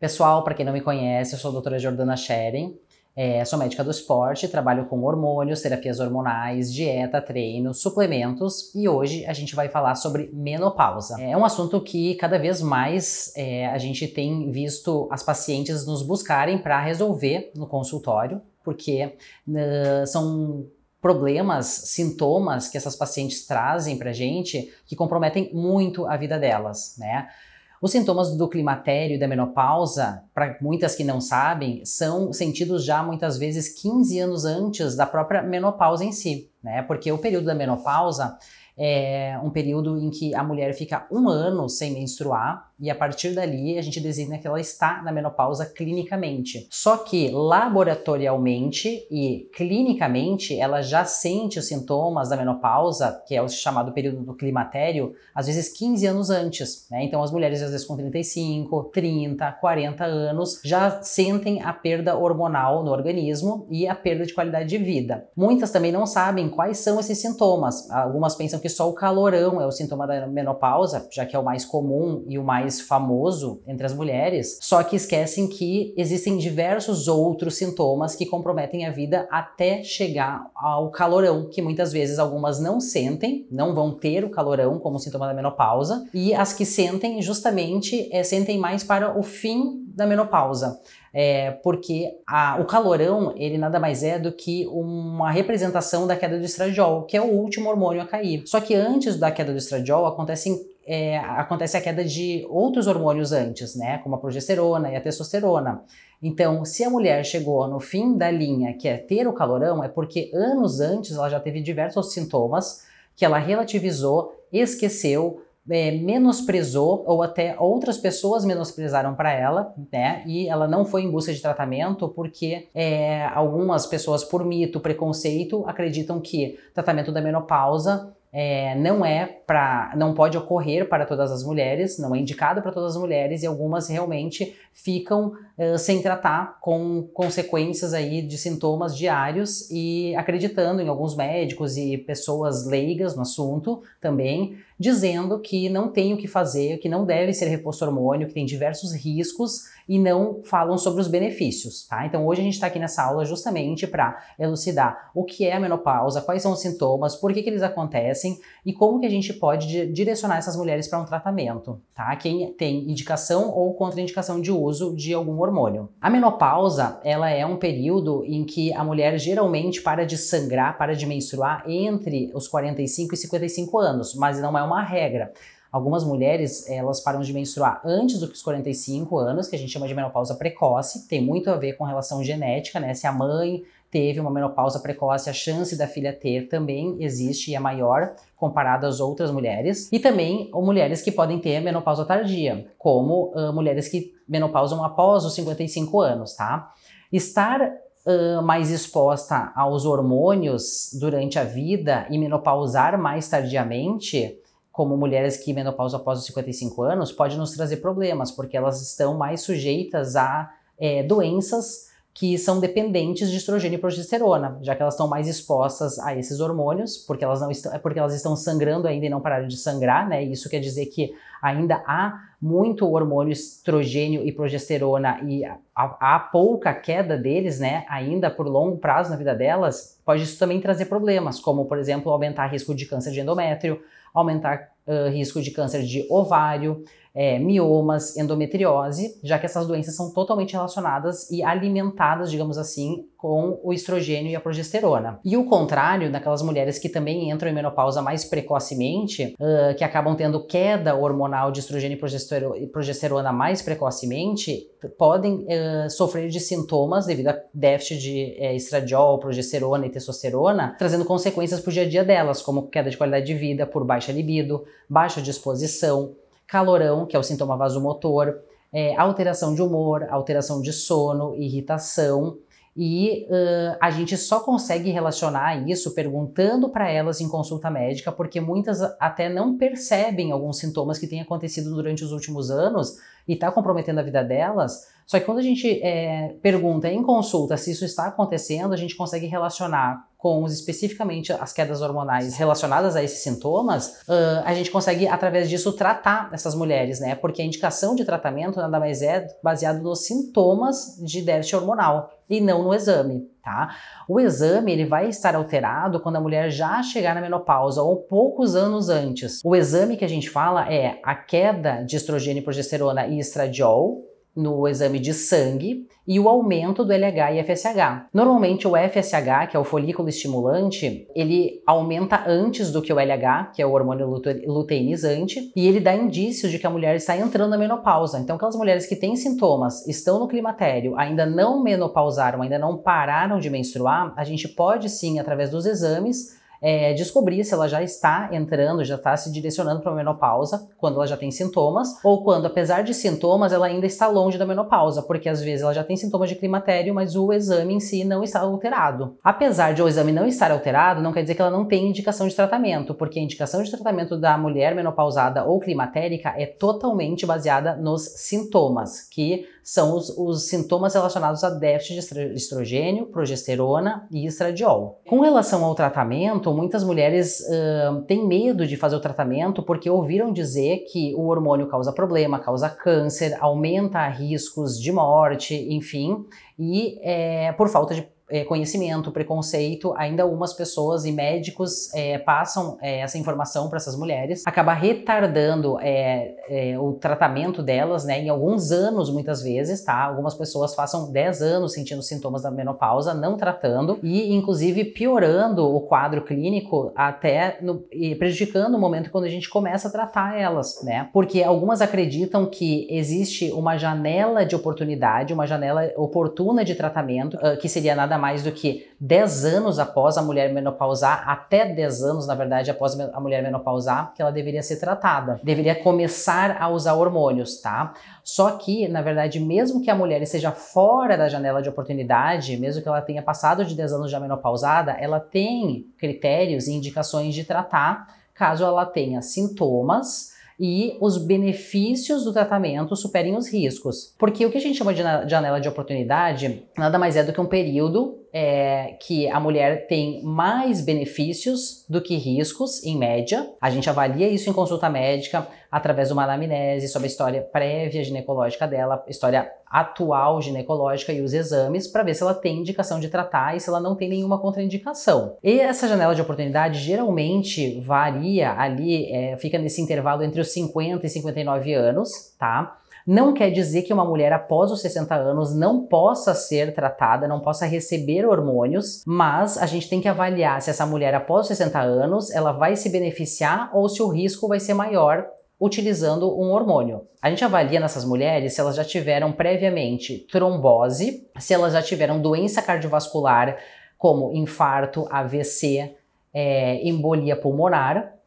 Pessoal, para quem não me conhece, eu sou a doutora Jordana Schering, é, sou médica do esporte, trabalho com hormônios, terapias hormonais, dieta, treino, suplementos e hoje a gente vai falar sobre menopausa. É um assunto que cada vez mais é, a gente tem visto as pacientes nos buscarem para resolver no consultório, porque uh, são problemas, sintomas que essas pacientes trazem para gente que comprometem muito a vida delas, né? Os sintomas do climatério e da menopausa, para muitas que não sabem, são sentidos já muitas vezes 15 anos antes da própria menopausa em si, né? Porque o período da menopausa é um período em que a mulher fica um ano sem menstruar e a partir dali a gente designa que ela está na menopausa clinicamente. Só que laboratorialmente e clinicamente ela já sente os sintomas da menopausa, que é o chamado período do climatério, às vezes 15 anos antes. Né? Então as mulheres às vezes com 35, 30, 40 anos já sentem a perda hormonal no organismo e a perda de qualidade de vida. Muitas também não sabem quais são esses sintomas. Algumas pensam que só o calorão é o sintoma da menopausa, já que é o mais comum e o mais mais famoso entre as mulheres, só que esquecem que existem diversos outros sintomas que comprometem a vida até chegar ao calorão, que muitas vezes algumas não sentem, não vão ter o calorão como sintoma da menopausa, e as que sentem justamente é, sentem mais para o fim da menopausa. É, porque a, o calorão ele nada mais é do que uma representação da queda do estradiol, que é o último hormônio a cair. Só que antes da queda do estradiol acontecem é, acontece a queda de outros hormônios antes, né, como a progesterona e a testosterona. Então, se a mulher chegou no fim da linha, que é ter o calorão, é porque anos antes ela já teve diversos sintomas que ela relativizou, esqueceu, é, menosprezou ou até outras pessoas menosprezaram para ela, né? E ela não foi em busca de tratamento porque é, algumas pessoas, por mito, preconceito, acreditam que tratamento da menopausa é, não é para, não pode ocorrer para todas as mulheres, não é indicado para todas as mulheres e algumas realmente ficam uh, sem tratar com consequências aí de sintomas diários e acreditando em alguns médicos e pessoas leigas no assunto também dizendo que não tem o que fazer, que não deve ser reposto hormônio, que tem diversos riscos e não falam sobre os benefícios, tá? Então hoje a gente está aqui nessa aula justamente para elucidar o que é a menopausa, quais são os sintomas, por que, que eles acontecem e como que a gente pode direcionar essas mulheres para um tratamento, tá? Quem tem indicação ou contraindicação de uso de algum hormônio. A menopausa, ela é um período em que a mulher geralmente para de sangrar, para de menstruar entre os 45 e 55 anos, mas não é uma regra. Algumas mulheres, elas param de menstruar antes dos 45 anos, que a gente chama de menopausa precoce, tem muito a ver com relação genética, né? Se a mãe teve uma menopausa precoce, a chance da filha ter também existe e é maior comparado às outras mulheres. E também mulheres que podem ter menopausa tardia, como uh, mulheres que menopausam após os 55 anos, tá? Estar uh, mais exposta aos hormônios durante a vida e menopausar mais tardiamente como mulheres que menopausam após os 55 anos, pode nos trazer problemas, porque elas estão mais sujeitas a é, doenças que são dependentes de estrogênio e progesterona, já que elas estão mais expostas a esses hormônios, porque elas não estão, é porque elas estão sangrando ainda e não pararam de sangrar, né? Isso quer dizer que ainda há muito hormônio estrogênio e progesterona e há, pouca queda deles, né? Ainda por longo prazo na vida delas, pode isso também trazer problemas, como por exemplo aumentar risco de câncer de endométrio, aumentar uh, risco de câncer de ovário, é, miomas, endometriose, já que essas doenças são totalmente relacionadas e alimentadas, digamos assim, com o estrogênio e a progesterona. E o contrário, daquelas mulheres que também entram em menopausa mais precocemente, uh, que acabam tendo queda hormonal de estrogênio e progesterona mais precocemente, podem uh, sofrer de sintomas devido a déficit de uh, estradiol, progesterona e testosterona, trazendo consequências para o dia a dia delas, como queda de qualidade de vida por baixa libido, baixa disposição, calorão, que é o sintoma vasomotor, é, alteração de humor, alteração de sono, irritação. E uh, a gente só consegue relacionar isso perguntando para elas em consulta médica, porque muitas até não percebem alguns sintomas que têm acontecido durante os últimos anos e está comprometendo a vida delas. Só que quando a gente é, pergunta em consulta se isso está acontecendo, a gente consegue relacionar com especificamente as quedas hormonais relacionadas a esses sintomas, uh, a gente consegue, através disso, tratar essas mulheres, né? Porque a indicação de tratamento nada mais é baseado nos sintomas de déficit hormonal e não no exame, tá? O exame ele vai estar alterado quando a mulher já chegar na menopausa ou poucos anos antes. O exame que a gente fala é a queda de estrogênio, progesterona e estradiol, no exame de sangue e o aumento do LH e FSH. Normalmente o FSH, que é o folículo estimulante, ele aumenta antes do que o LH, que é o hormônio luteinizante, e ele dá indícios de que a mulher está entrando na menopausa. Então aquelas mulheres que têm sintomas, estão no climatério, ainda não menopausaram, ainda não pararam de menstruar, a gente pode sim, através dos exames, é, descobrir se ela já está entrando, já está se direcionando para a menopausa, quando ela já tem sintomas, ou quando, apesar de sintomas, ela ainda está longe da menopausa, porque às vezes ela já tem sintomas de climatério, mas o exame em si não está alterado. Apesar de o exame não estar alterado, não quer dizer que ela não tem indicação de tratamento, porque a indicação de tratamento da mulher menopausada ou climatérica é totalmente baseada nos sintomas, que são os, os sintomas relacionados a déficit de estrogênio, progesterona e estradiol. Com relação ao tratamento, muitas mulheres uh, têm medo de fazer o tratamento porque ouviram dizer que o hormônio causa problema, causa câncer, aumenta riscos de morte, enfim, e é, por falta de é, conhecimento, preconceito, ainda algumas pessoas e médicos é, passam é, essa informação para essas mulheres, acaba retardando é, é, o tratamento delas, né, em alguns anos muitas vezes, tá? Algumas pessoas passam 10 anos sentindo sintomas da menopausa, não tratando e inclusive piorando o quadro clínico até no, prejudicando o momento quando a gente começa a tratar elas, né? Porque algumas acreditam que existe uma janela de oportunidade, uma janela oportuna de tratamento, uh, que seria mais do que 10 anos após a mulher menopausar, até 10 anos, na verdade, após a mulher menopausar, que ela deveria ser tratada. Deveria começar a usar hormônios, tá? Só que, na verdade, mesmo que a mulher esteja fora da janela de oportunidade, mesmo que ela tenha passado de 10 anos já menopausada, ela tem critérios e indicações de tratar caso ela tenha sintomas e os benefícios do tratamento superem os riscos. Porque o que a gente chama de janela de oportunidade nada mais é do que um período é, que a mulher tem mais benefícios do que riscos, em média. A gente avalia isso em consulta médica através de uma anamnese sobre a história prévia ginecológica dela, história atual ginecológica e os exames para ver se ela tem indicação de tratar e se ela não tem nenhuma contraindicação. E essa janela de oportunidade geralmente varia ali, é, fica nesse intervalo entre os 50 e 59 anos, tá? Não quer dizer que uma mulher após os 60 anos não possa ser tratada, não possa receber hormônios, mas a gente tem que avaliar se essa mulher após os 60 anos ela vai se beneficiar ou se o risco vai ser maior utilizando um hormônio. A gente avalia nessas mulheres se elas já tiveram previamente trombose, se elas já tiveram doença cardiovascular como infarto, AVC, é, embolia pulmonar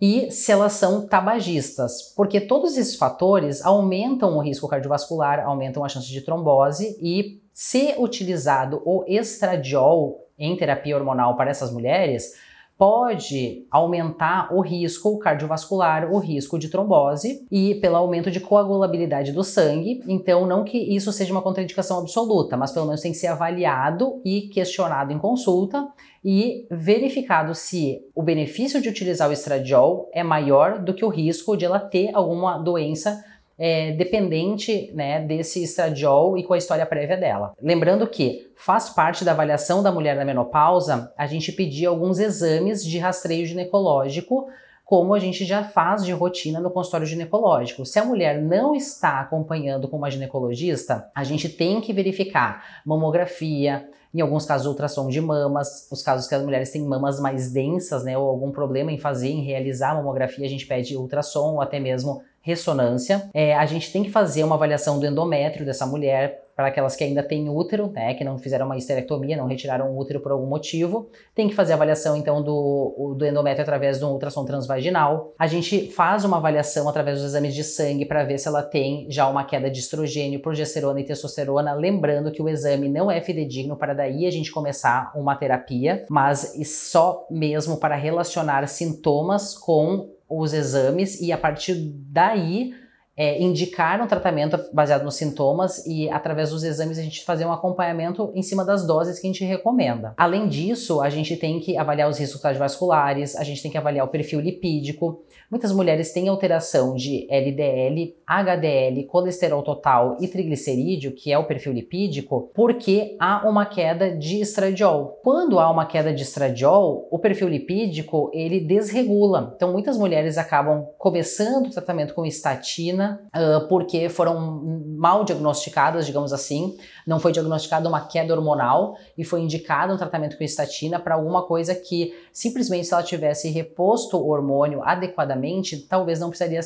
e se elas são tabagistas, porque todos esses fatores aumentam o risco cardiovascular, aumentam a chance de trombose e se utilizado o estradiol em terapia hormonal para essas mulheres, pode aumentar o risco cardiovascular, o risco de trombose e pelo aumento de coagulabilidade do sangue. Então, não que isso seja uma contraindicação absoluta, mas pelo menos tem que ser avaliado e questionado em consulta e verificado se o benefício de utilizar o estradiol é maior do que o risco de ela ter alguma doença é, dependente né, desse estradiol e com a história prévia dela. Lembrando que faz parte da avaliação da mulher na menopausa a gente pedir alguns exames de rastreio ginecológico como a gente já faz de rotina no consultório ginecológico. Se a mulher não está acompanhando com uma ginecologista, a gente tem que verificar mamografia, em alguns casos ultrassom de mamas, os casos que as mulheres têm mamas mais densas, né, ou algum problema em fazer, em realizar a mamografia, a gente pede ultrassom ou até mesmo ressonância. É, a gente tem que fazer uma avaliação do endométrio dessa mulher, para aquelas que ainda têm útero, né, que não fizeram uma histerectomia, não retiraram o útero por algum motivo. Tem que fazer avaliação, então, do, do endométrio através de um ultrassom transvaginal. A gente faz uma avaliação através dos exames de sangue para ver se ela tem já uma queda de estrogênio, progesterona e testosterona. Lembrando que o exame não é fidedigno para daí a gente começar uma terapia, mas só mesmo para relacionar sintomas com os exames e a partir daí é, indicar um tratamento baseado nos sintomas e, através dos exames, a gente fazer um acompanhamento em cima das doses que a gente recomenda. Além disso, a gente tem que avaliar os riscos cardiovasculares, a gente tem que avaliar o perfil lipídico. Muitas mulheres têm alteração de LDL, HDL, colesterol total e triglicerídeo, que é o perfil lipídico, porque há uma queda de estradiol. Quando há uma queda de estradiol, o perfil lipídico ele desregula. Então, muitas mulheres acabam começando o tratamento com estatina porque foram mal diagnosticadas, digamos assim. Não foi diagnosticada uma queda hormonal e foi indicado um tratamento com estatina para alguma coisa que simplesmente se ela tivesse reposto o hormônio adequadamente, talvez não precisaria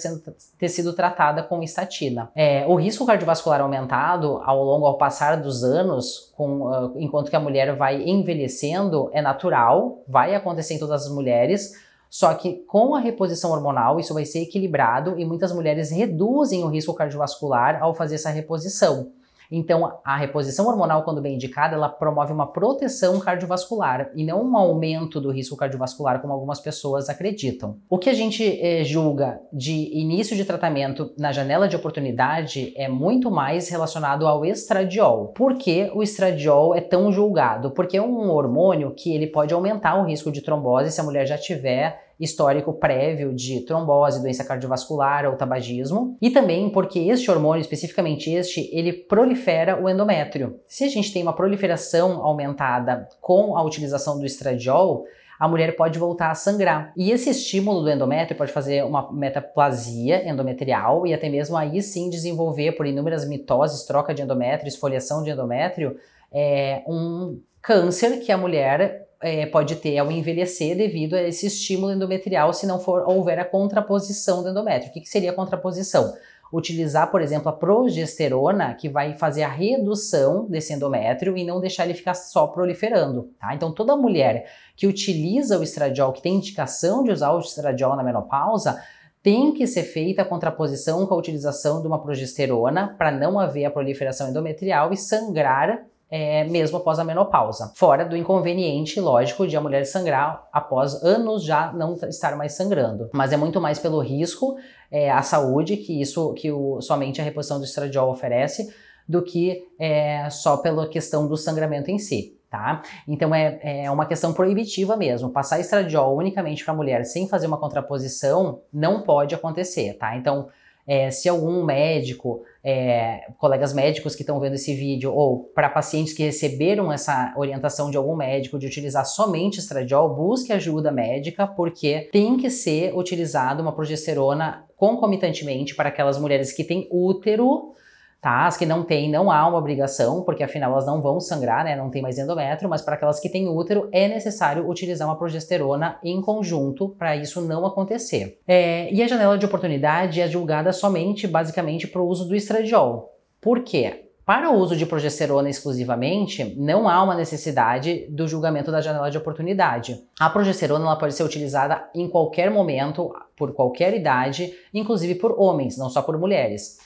ter sido tratada com estatina. É, o risco cardiovascular aumentado ao longo, ao passar dos anos, com, uh, enquanto que a mulher vai envelhecendo, é natural, vai acontecer em todas as mulheres só que com a reposição hormonal isso vai ser equilibrado e muitas mulheres reduzem o risco cardiovascular ao fazer essa reposição. Então, a reposição hormonal, quando bem indicada, ela promove uma proteção cardiovascular e não um aumento do risco cardiovascular, como algumas pessoas acreditam. O que a gente eh, julga de início de tratamento na janela de oportunidade é muito mais relacionado ao estradiol. Por que o estradiol é tão julgado? Porque é um hormônio que ele pode aumentar o risco de trombose se a mulher já tiver histórico prévio de trombose, doença cardiovascular ou tabagismo, e também porque este hormônio, especificamente este, ele prolifera o endométrio. Se a gente tem uma proliferação aumentada com a utilização do estradiol, a mulher pode voltar a sangrar. E esse estímulo do endométrio pode fazer uma metaplasia endometrial e até mesmo aí sim desenvolver por inúmeras mitoses, troca de endométrio, esfoliação de endométrio, é, um câncer que a mulher é, pode ter ao envelhecer devido a esse estímulo endometrial se não for houver a contraposição do endométrio. O que, que seria a contraposição? Utilizar, por exemplo, a progesterona, que vai fazer a redução desse endométrio e não deixar ele ficar só proliferando, tá? Então, toda mulher que utiliza o estradiol, que tem indicação de usar o estradiol na menopausa, tem que ser feita a contraposição com a utilização de uma progesterona para não haver a proliferação endometrial e sangrar é, mesmo após a menopausa. Fora do inconveniente, lógico, de a mulher sangrar após anos já não estar mais sangrando. Mas é muito mais pelo risco é, à saúde que isso que o, somente a reposição do estradiol oferece do que é, só pela questão do sangramento em si. Tá? Então é, é uma questão proibitiva mesmo. Passar estradiol unicamente para a mulher sem fazer uma contraposição não pode acontecer, tá? Então é, se algum médico, é, colegas médicos que estão vendo esse vídeo, ou para pacientes que receberam essa orientação de algum médico de utilizar somente estradiol, busque ajuda médica, porque tem que ser utilizada uma progesterona concomitantemente para aquelas mulheres que têm útero tá? As que não têm, não há uma obrigação, porque afinal elas não vão sangrar, né? Não tem mais endométrio, mas para aquelas que têm útero é necessário utilizar uma progesterona em conjunto para isso não acontecer. É, e a janela de oportunidade é julgada somente, basicamente, para o uso do estradiol. Por quê? Para o uso de progesterona exclusivamente, não há uma necessidade do julgamento da janela de oportunidade. A progesterona pode ser utilizada em qualquer momento, por qualquer idade, inclusive por homens, não só por mulheres.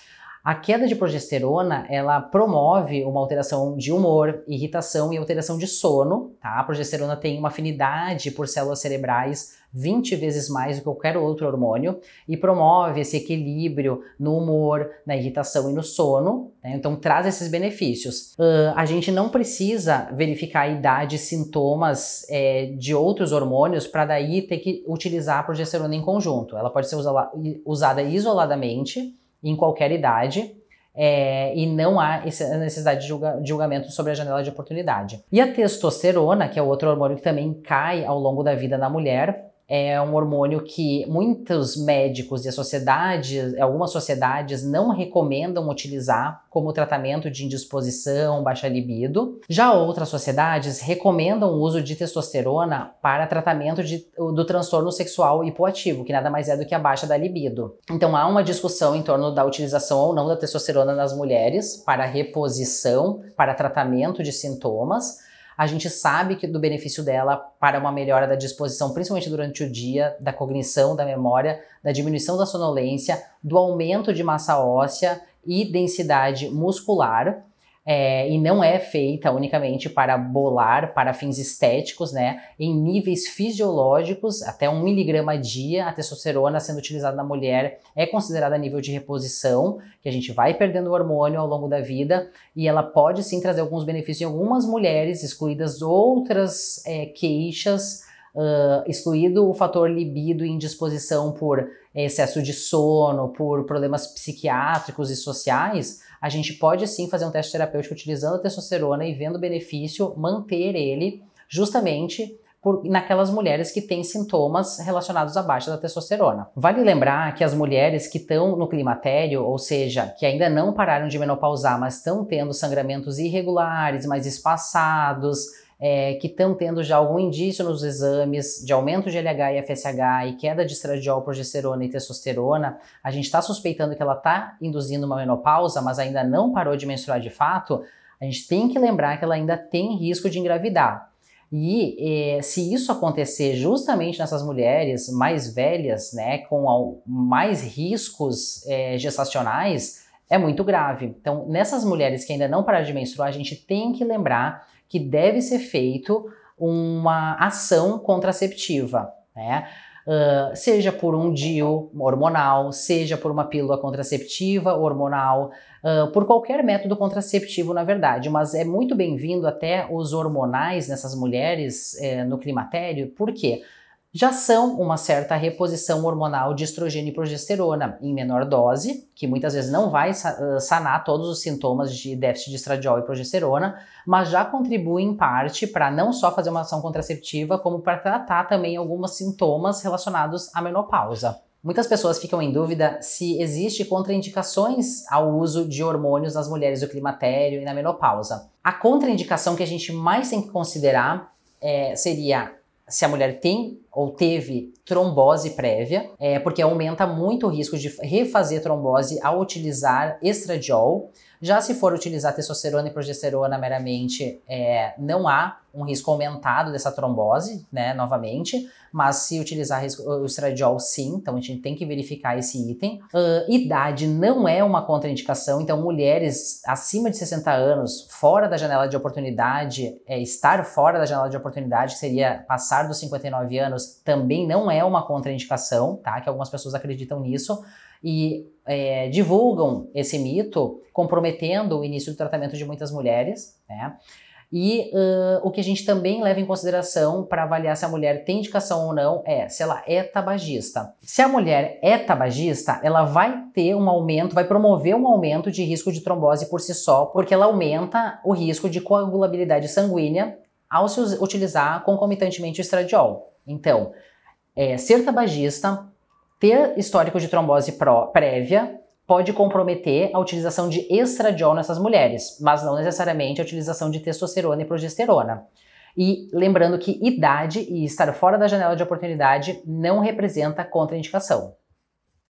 A queda de progesterona, ela promove uma alteração de humor, irritação e alteração de sono, tá? A progesterona tem uma afinidade por células cerebrais 20 vezes mais do que qualquer outro hormônio e promove esse equilíbrio no humor, na irritação e no sono, né? então traz esses benefícios. Uh, a gente não precisa verificar a idade e sintomas é, de outros hormônios para daí ter que utilizar a progesterona em conjunto. Ela pode ser usada, usada isoladamente em qualquer idade. É, e não há necessidade de, julga, de julgamento sobre a janela de oportunidade. E a testosterona, que é outro hormônio que também cai ao longo da vida da mulher, é um hormônio que muitos médicos e a sociedade, algumas sociedades não recomendam utilizar como tratamento de indisposição, baixa libido. Já outras sociedades recomendam o uso de testosterona para tratamento de, do transtorno sexual hipoativo, que nada mais é do que a baixa da libido. Então há uma discussão em torno da utilização ou não da testosterona nas mulheres para reposição, para tratamento de sintomas a gente sabe que do benefício dela para uma melhora da disposição, principalmente durante o dia, da cognição, da memória, da diminuição da sonolência, do aumento de massa óssea e densidade muscular. É, e não é feita unicamente para bolar, para fins estéticos, né? Em níveis fisiológicos, até um miligrama dia, a testosterona sendo utilizada na mulher é considerada nível de reposição, que a gente vai perdendo o hormônio ao longo da vida, e ela pode sim trazer alguns benefícios em algumas mulheres, excluídas outras é, queixas uh, excluído o fator libido e indisposição por excesso de sono, por problemas psiquiátricos e sociais, a gente pode sim fazer um teste terapêutico utilizando a testosterona e vendo o benefício, manter ele justamente por, naquelas mulheres que têm sintomas relacionados à baixa da testosterona. Vale lembrar que as mulheres que estão no climatério, ou seja, que ainda não pararam de menopausar, mas estão tendo sangramentos irregulares, mais espaçados, é, que estão tendo já algum indício nos exames de aumento de LH e FSH e queda de estradiol, progesterona e testosterona, a gente está suspeitando que ela está induzindo uma menopausa, mas ainda não parou de menstruar de fato, a gente tem que lembrar que ela ainda tem risco de engravidar. E é, se isso acontecer justamente nessas mulheres mais velhas, né, com mais riscos é, gestacionais, é muito grave. Então, nessas mulheres que ainda não pararam de menstruar, a gente tem que lembrar que deve ser feito uma ação contraceptiva, né? Uh, seja por um DIU hormonal, seja por uma pílula contraceptiva hormonal, uh, por qualquer método contraceptivo, na verdade, mas é muito bem-vindo até os hormonais nessas mulheres eh, no climatério, por quê? Já são uma certa reposição hormonal de estrogênio e progesterona em menor dose, que muitas vezes não vai sanar todos os sintomas de déficit de estradiol e progesterona, mas já contribui em parte para não só fazer uma ação contraceptiva, como para tratar também alguns sintomas relacionados à menopausa. Muitas pessoas ficam em dúvida se existe contraindicações ao uso de hormônios nas mulheres do climatério e na menopausa. A contraindicação que a gente mais tem que considerar é, seria se a mulher tem ou teve trombose prévia, é, porque aumenta muito o risco de refazer trombose ao utilizar estradiol. Já se for utilizar testosterona e progesterona meramente, é, não há um risco aumentado dessa trombose, né, novamente, mas se utilizar o estradiol, sim, então a gente tem que verificar esse item. Uh, idade não é uma contraindicação, então mulheres acima de 60 anos, fora da janela de oportunidade, é, estar fora da janela de oportunidade, que seria passar dos 59 anos, também não é uma contraindicação, tá? Que algumas pessoas acreditam nisso e é, divulgam esse mito, comprometendo o início do tratamento de muitas mulheres, né? E uh, o que a gente também leva em consideração para avaliar se a mulher tem indicação ou não é se ela é tabagista. Se a mulher é tabagista, ela vai ter um aumento, vai promover um aumento de risco de trombose por si só, porque ela aumenta o risco de coagulabilidade sanguínea ao se utilizar concomitantemente o estradiol. Então, é, ser tabagista, ter histórico de trombose pró, prévia, pode comprometer a utilização de estradiol nessas mulheres, mas não necessariamente a utilização de testosterona e progesterona. E lembrando que idade e estar fora da janela de oportunidade não representa contraindicação.